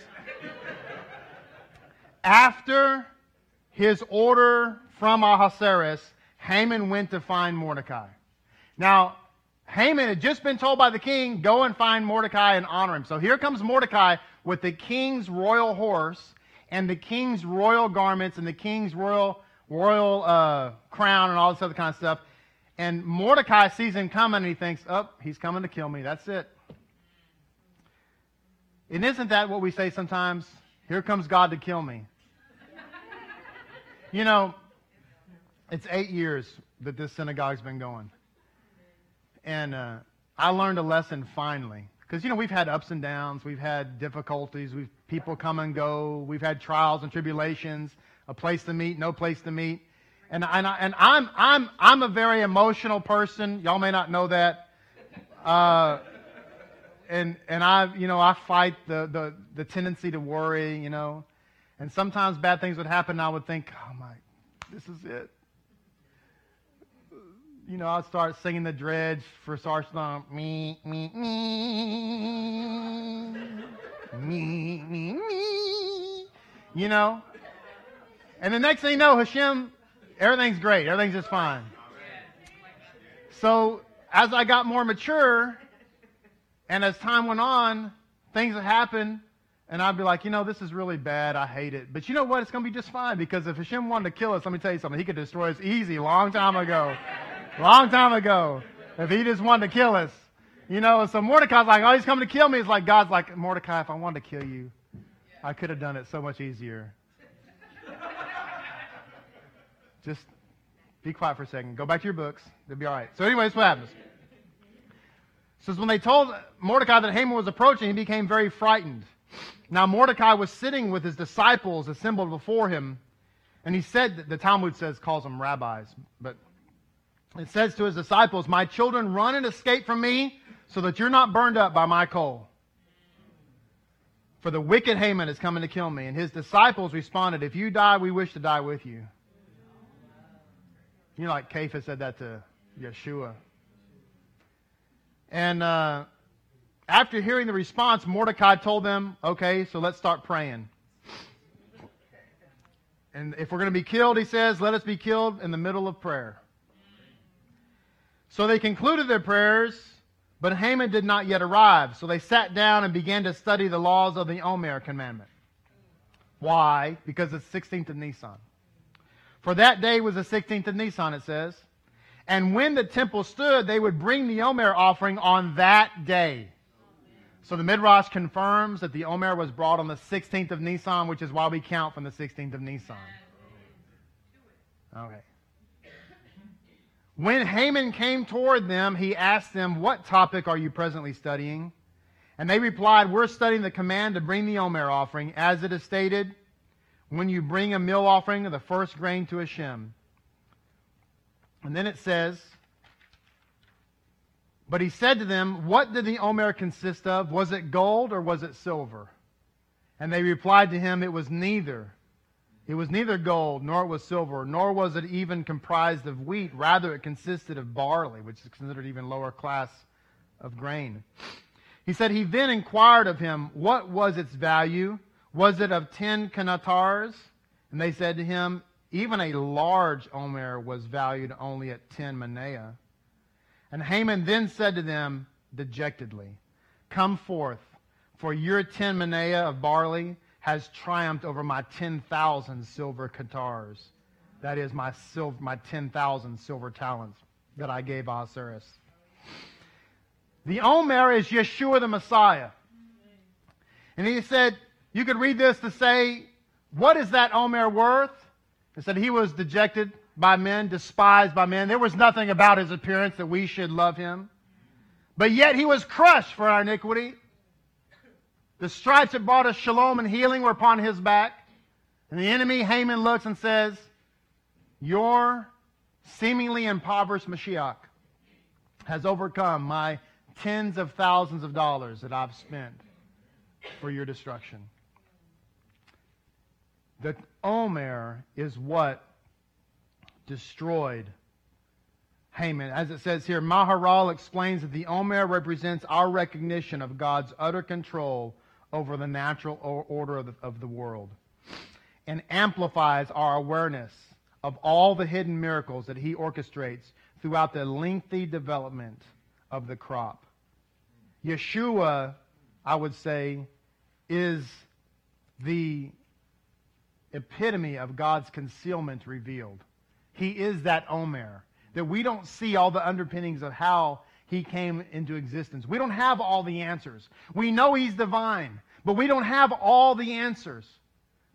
After his order from Ahasuerus, Haman went to find Mordecai. Now, Haman had just been told by the king, go and find Mordecai and honor him. So here comes Mordecai with the king's royal horse and the king's royal garments and the king's royal, royal uh, crown and all this other kind of stuff. And Mordecai sees him coming and he thinks, oh, he's coming to kill me. That's it. And isn't that what we say sometimes? Here comes God to kill me. You know, it's eight years that this synagogue's been going. And uh, I learned a lesson finally. Because, you know, we've had ups and downs, we've had difficulties, we've people come and go, we've had trials and tribulations, a place to meet, no place to meet. And, and, I, and I'm, I'm, I'm a very emotional person. Y'all may not know that. Uh, and, and I, you know, I fight the, the, the tendency to worry, you know. And sometimes bad things would happen and I would think, oh my, this is it you know, I'd start singing the dredge for Sarge Me, me, me, me, me, me. You know? And the next thing you know, Hashem, everything's great. Everything's just fine. So as I got more mature, and as time went on, things would happen, and I'd be like, you know, this is really bad. I hate it. But you know what? It's going to be just fine because if Hashem wanted to kill us, let me tell you something. He could destroy us easy long time ago. Long time ago. If he just wanted to kill us. You know, so Mordecai's like, oh, he's coming to kill me. It's like God's like, Mordecai, if I wanted to kill you, I could have done it so much easier. just be quiet for a second. Go back to your books. It'll be all right. So, anyways, what happens? says when they told Mordecai that Haman was approaching, he became very frightened. Now Mordecai was sitting with his disciples assembled before him, and he said, the Talmud says calls them rabbis, but it says to his disciples, My children, run and escape from me so that you're not burned up by my coal. For the wicked Haman is coming to kill me. And his disciples responded, If you die, we wish to die with you. You know, like Kepha said that to Yeshua. And uh, after hearing the response, Mordecai told them, Okay, so let's start praying. And if we're going to be killed, he says, let us be killed in the middle of prayer. So they concluded their prayers, but Haman did not yet arrive. So they sat down and began to study the laws of the Omer commandment. Why? Because it's 16th of Nisan. For that day was the 16th of Nisan, it says. And when the temple stood, they would bring the Omer offering on that day. So the Midrash confirms that the Omer was brought on the 16th of Nisan, which is why we count from the 16th of Nisan. Okay. When Haman came toward them, he asked them, What topic are you presently studying? And they replied, We're studying the command to bring the Omer offering, as it is stated, when you bring a meal offering of the first grain to Hashem. And then it says, But he said to them, What did the Omer consist of? Was it gold or was it silver? And they replied to him, It was neither. It was neither gold, nor it was silver, nor was it even comprised of wheat. Rather, it consisted of barley, which is considered even lower class of grain. He said, He then inquired of him, What was its value? Was it of ten kanatars? And they said to him, Even a large omer was valued only at ten manea. And Haman then said to them dejectedly, Come forth, for your ten manea of barley has triumphed over my ten thousand silver catars. That is my silver, my ten thousand silver talents that I gave Ahasuerus. The Omer is Yeshua the Messiah. And he said, you could read this to say, what is that Omer worth? He said he was dejected by men, despised by men. There was nothing about his appearance that we should love him. But yet he was crushed for our iniquity. The stripes that brought us shalom and healing were upon his back. And the enemy, Haman, looks and says, Your seemingly impoverished Mashiach has overcome my tens of thousands of dollars that I've spent for your destruction. The Omer is what destroyed Haman. As it says here, Maharal explains that the Omer represents our recognition of God's utter control over the natural order of the, of the world and amplifies our awareness of all the hidden miracles that he orchestrates throughout the lengthy development of the crop. Yeshua, I would say, is the epitome of God's concealment revealed. He is that Omer. That we don't see all the underpinnings of how he came into existence. We don't have all the answers. We know he's divine, but we don't have all the answers.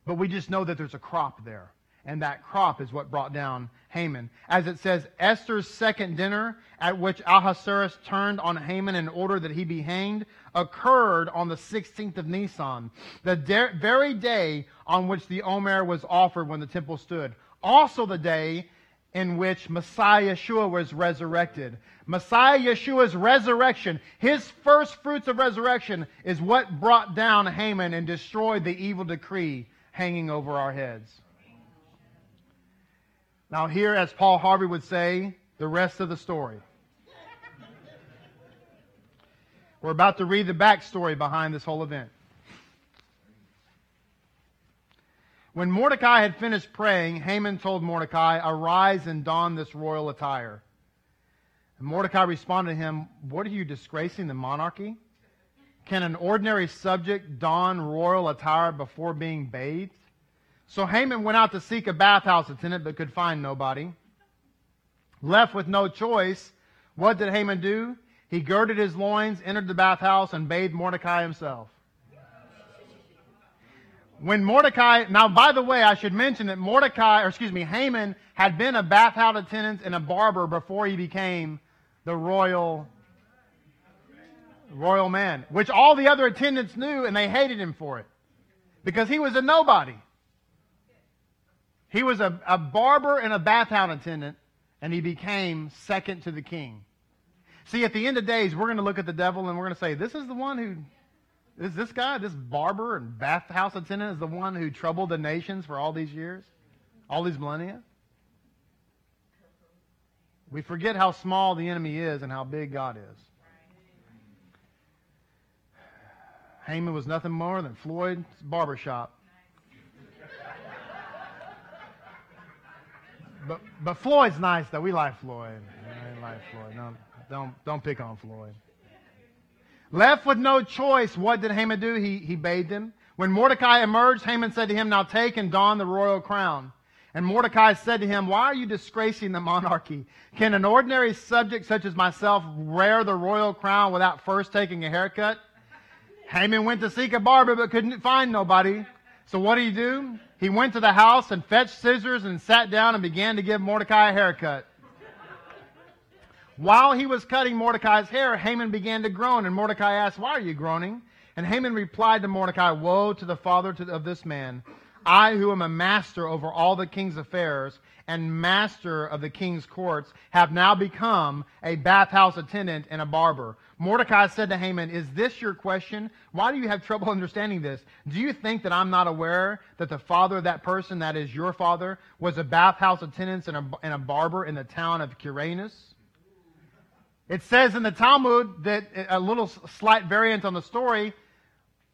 But we just know that there's a crop there and that crop is what brought down Haman. As it says, Esther's second dinner, at which Ahasuerus turned on Haman in order that he be hanged, occurred on the 16th of Nisan, the de- very day on which the Omer was offered when the temple stood. Also the day in which Messiah Yeshua was resurrected. Messiah Yeshua's resurrection, his first fruits of resurrection, is what brought down Haman and destroyed the evil decree hanging over our heads. Now, here, as Paul Harvey would say, the rest of the story. We're about to read the backstory behind this whole event. When Mordecai had finished praying, Haman told Mordecai, Arise and don this royal attire. And Mordecai responded to him, What are you disgracing the monarchy? Can an ordinary subject don royal attire before being bathed? So Haman went out to seek a bathhouse attendant, but could find nobody. Left with no choice, what did Haman do? He girded his loins, entered the bathhouse, and bathed Mordecai himself. When Mordecai, now by the way, I should mention that Mordecai, or excuse me, Haman had been a bathhouse attendant and a barber before he became the royal royal man, which all the other attendants knew and they hated him for it because he was a nobody. He was a, a barber and a bathhouse attendant, and he became second to the king. See, at the end of days, we're going to look at the devil and we're going to say, this is the one who, is this guy, this barber and bathhouse attendant is the one who troubled the nations for all these years, all these millennia? We forget how small the enemy is and how big God is. Haman was nothing more than Floyd's barbershop. but but Floyd's nice though. We like Floyd. We like Floyd. Don't don't don't pick on Floyd. Left with no choice, what did Haman do? He he bathed him. When Mordecai emerged, Haman said to him, Now take and don the royal crown. And Mordecai said to him, Why are you disgracing the monarchy? Can an ordinary subject such as myself wear the royal crown without first taking a haircut? Haman went to seek a barber but couldn't find nobody. So what did he do? He went to the house and fetched scissors and sat down and began to give Mordecai a haircut. While he was cutting Mordecai's hair, Haman began to groan, and Mordecai asked, Why are you groaning? And Haman replied to Mordecai, Woe to the father of this man! I, who am a master over all the king's affairs and master of the king's courts, have now become a bathhouse attendant and a barber. Mordecai said to Haman, Is this your question? Why do you have trouble understanding this? Do you think that I'm not aware that the father of that person, that is your father, was a bathhouse attendant and a, and a barber in the town of Quiranus? It says in the Talmud that a little slight variant on the story,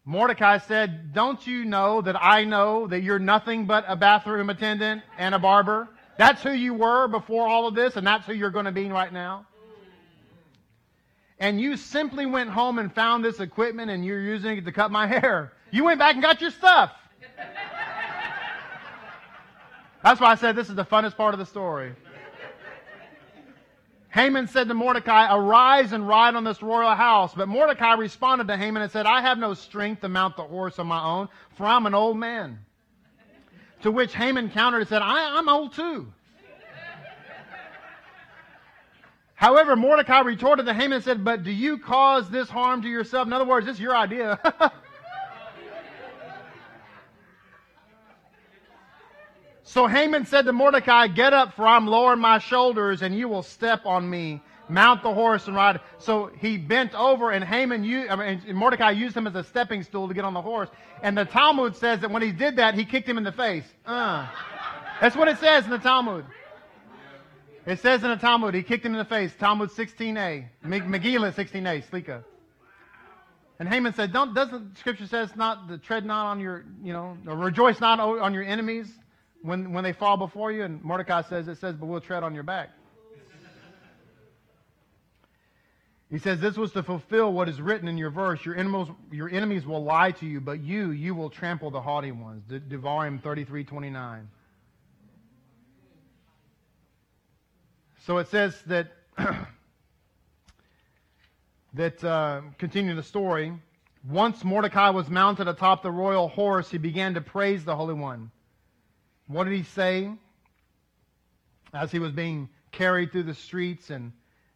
Mordecai said, Don't you know that I know that you're nothing but a bathroom attendant and a barber? That's who you were before all of this, and that's who you're going to be right now. And you simply went home and found this equipment and you're using it to cut my hair. You went back and got your stuff. That's why I said this is the funnest part of the story. Haman said to Mordecai, Arise and ride on this royal house. But Mordecai responded to Haman and said, I have no strength to mount the horse on my own, for I'm an old man. To which Haman countered and said, I, am old too. However, Mordecai retorted to Haman and said, But do you cause this harm to yourself? In other words, this is your idea. so Haman said to Mordecai, Get up, for I'm lowering my shoulders, and you will step on me. Mount the horse and ride. So he bent over, and Haman, used, Mordecai used him as a stepping stool to get on the horse. And the Talmud says that when he did that, he kicked him in the face. Uh. That's what it says in the Talmud. It says in the Talmud, he kicked him in the face. Talmud 16a. Megillah 16a, Slika. And Haman said, "Don't doesn't Scripture says not to tread not on your, you know, rejoice not on your enemies when when they fall before you?" And Mordecai says, "It says, but we'll tread on your back." He says, This was to fulfill what is written in your verse. Your enemies, your enemies will lie to you, but you, you will trample the haughty ones. Devarim 33 29. So it says that, that uh, continue the story. Once Mordecai was mounted atop the royal horse, he began to praise the Holy One. What did he say? As he was being carried through the streets and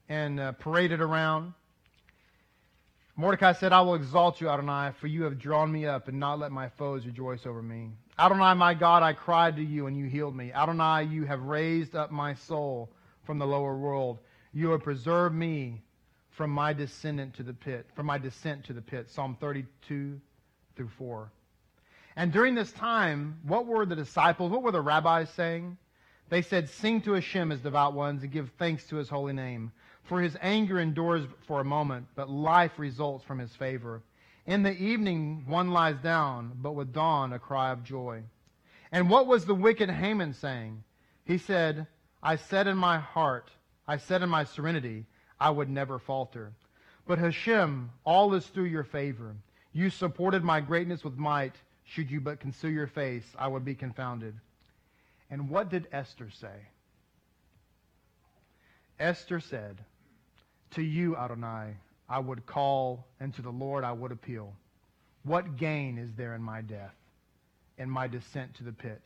and uh, paraded around. Mordecai said, I will exalt you, Adonai, for you have drawn me up and not let my foes rejoice over me. Adonai, my God, I cried to you and you healed me. Adonai, you have raised up my soul from the lower world. You have preserved me from my descendant to the pit, from my descent to the pit. Psalm 32 through 4. And during this time, what were the disciples, what were the rabbis saying? They said, Sing to Hashem as devout ones and give thanks to his holy name. For his anger endures for a moment, but life results from his favor. In the evening one lies down, but with dawn a cry of joy. And what was the wicked Haman saying? He said, I said in my heart, I said in my serenity, I would never falter. But Hashem, all is through your favor. You supported my greatness with might. Should you but conceal your face, I would be confounded. And what did Esther say? Esther said, to you, Adonai, I would call, and to the Lord I would appeal. What gain is there in my death, in my descent to the pit?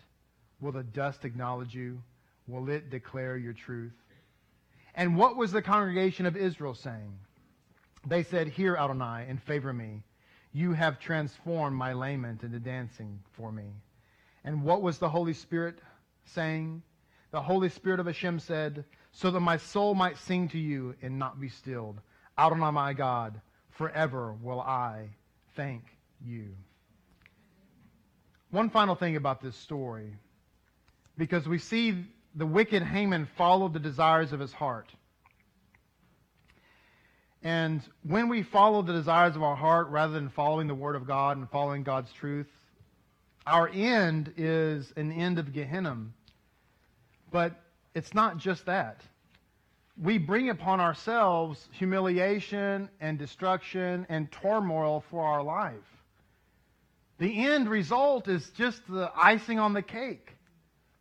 Will the dust acknowledge you? Will it declare your truth? And what was the congregation of Israel saying? They said, Hear, Adonai, and favor me. You have transformed my lament into dancing for me. And what was the Holy Spirit saying? The Holy Spirit of Hashem said, so that my soul might sing to you and not be stilled. Adonai, my God, forever will I thank you. One final thing about this story, because we see the wicked Haman followed the desires of his heart. And when we follow the desires of our heart rather than following the Word of God and following God's truth, our end is an end of Gehenna. But it's not just that. We bring upon ourselves humiliation and destruction and turmoil for our life. The end result is just the icing on the cake.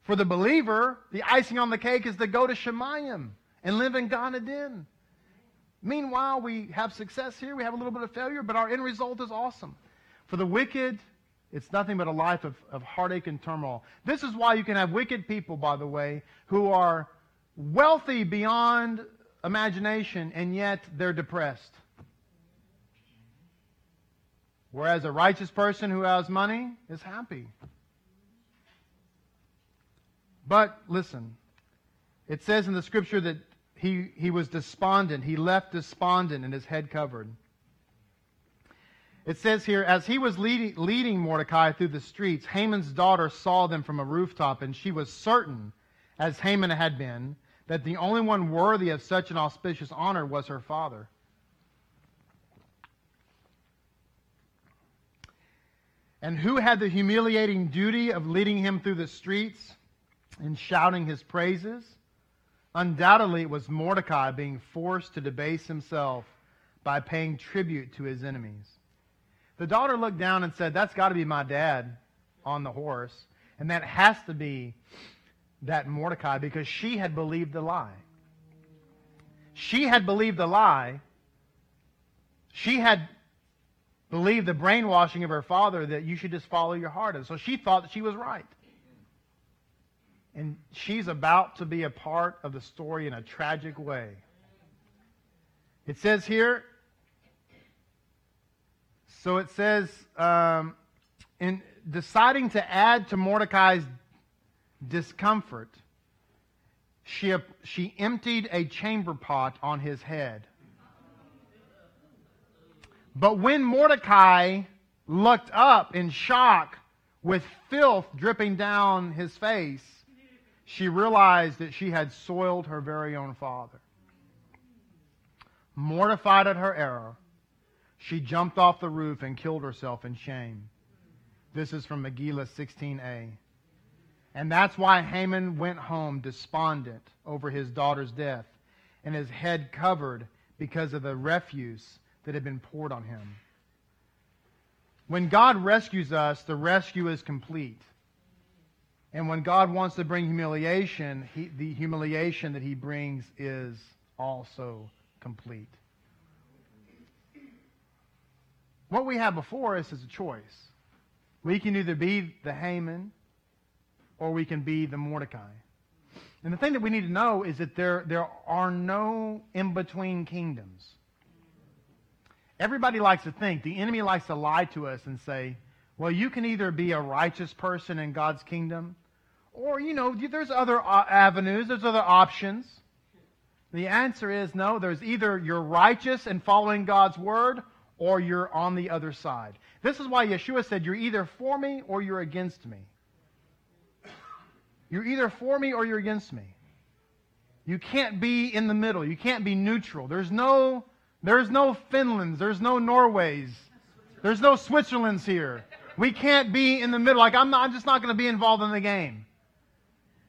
For the believer, the icing on the cake is to go to Shemayim and live in Gan Eden. Meanwhile, we have success here, we have a little bit of failure, but our end result is awesome. For the wicked, it's nothing but a life of, of heartache and turmoil. This is why you can have wicked people, by the way, who are wealthy beyond imagination, and yet they're depressed. Whereas a righteous person who has money is happy. But listen, it says in the scripture that he, he was despondent. He left despondent and his head covered. It says here, as he was leading, leading Mordecai through the streets, Haman's daughter saw them from a rooftop, and she was certain, as Haman had been, that the only one worthy of such an auspicious honor was her father. And who had the humiliating duty of leading him through the streets and shouting his praises? Undoubtedly, it was Mordecai being forced to debase himself by paying tribute to his enemies. The daughter looked down and said, That's got to be my dad on the horse. And that has to be that Mordecai because she had believed the lie. She had believed the lie. She had believed the brainwashing of her father that you should just follow your heart. And so she thought that she was right. And she's about to be a part of the story in a tragic way. It says here, so it says, um, in deciding to add to Mordecai's discomfort, she, she emptied a chamber pot on his head. But when Mordecai looked up in shock with filth dripping down his face, she realized that she had soiled her very own father. Mortified at her error, she jumped off the roof and killed herself in shame. This is from Megillah 16a. And that's why Haman went home despondent over his daughter's death and his head covered because of the refuse that had been poured on him. When God rescues us, the rescue is complete. And when God wants to bring humiliation, he, the humiliation that he brings is also complete. What we have before us is a choice. We can either be the Haman or we can be the Mordecai. And the thing that we need to know is that there, there are no in between kingdoms. Everybody likes to think, the enemy likes to lie to us and say, well, you can either be a righteous person in God's kingdom or, you know, there's other uh, avenues, there's other options. The answer is no, there's either you're righteous and following God's word, or you're on the other side. This is why Yeshua said, You're either for me or you're against me. You're either for me or you're against me. You can't be in the middle. You can't be neutral. There's no, there's no Finlands. There's no Norways. There's no Switzerlands here. We can't be in the middle. Like, I'm, not, I'm just not going to be involved in the game.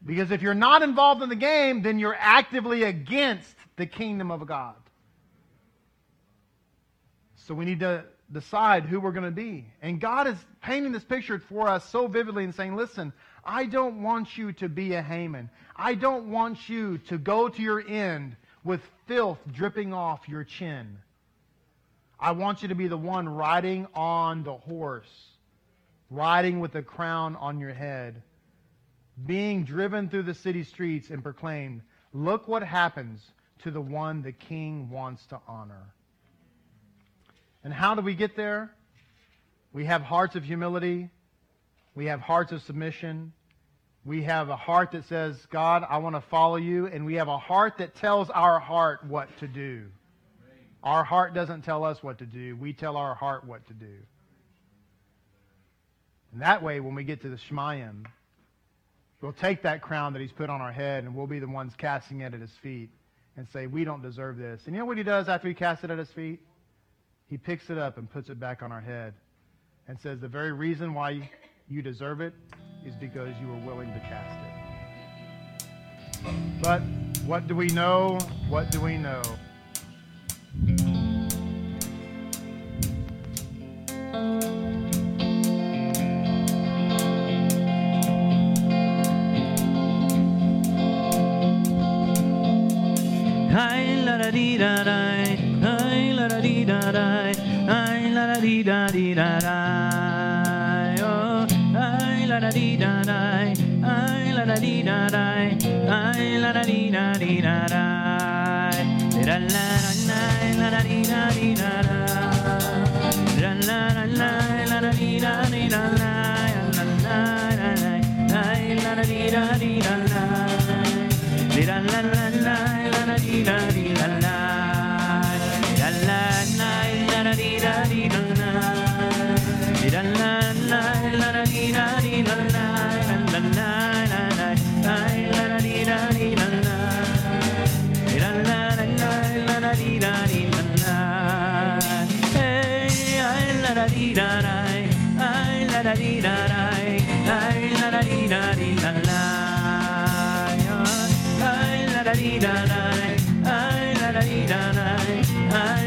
Because if you're not involved in the game, then you're actively against the kingdom of God. So we need to decide who we're going to be. And God is painting this picture for us so vividly and saying, listen, I don't want you to be a Haman. I don't want you to go to your end with filth dripping off your chin. I want you to be the one riding on the horse, riding with a crown on your head being driven through the city streets and proclaimed, Look what happens to the one the king wants to honor. And how do we get there? We have hearts of humility. We have hearts of submission. We have a heart that says, God, I want to follow you. And we have a heart that tells our heart what to do. Our heart doesn't tell us what to do. We tell our heart what to do. And that way, when we get to the Shemayim, We'll take that crown that he's put on our head and we'll be the ones casting it at his feet and say, We don't deserve this. And you know what he does after he casts it at his feet? He picks it up and puts it back on our head and says, The very reason why you deserve it is because you were willing to cast it. But what do we know? What do we know? Da da, ay la da dee da da, ay la da dee da dee da da, oh, ay la da dee da da, ay la da dee da da, ay la da dee da dee da da, la la la la la dee da dee da da, la la la la la la dee da dee da da, la la la la, ay la da dee da dee da da, la la la la la dee da ay la la dee da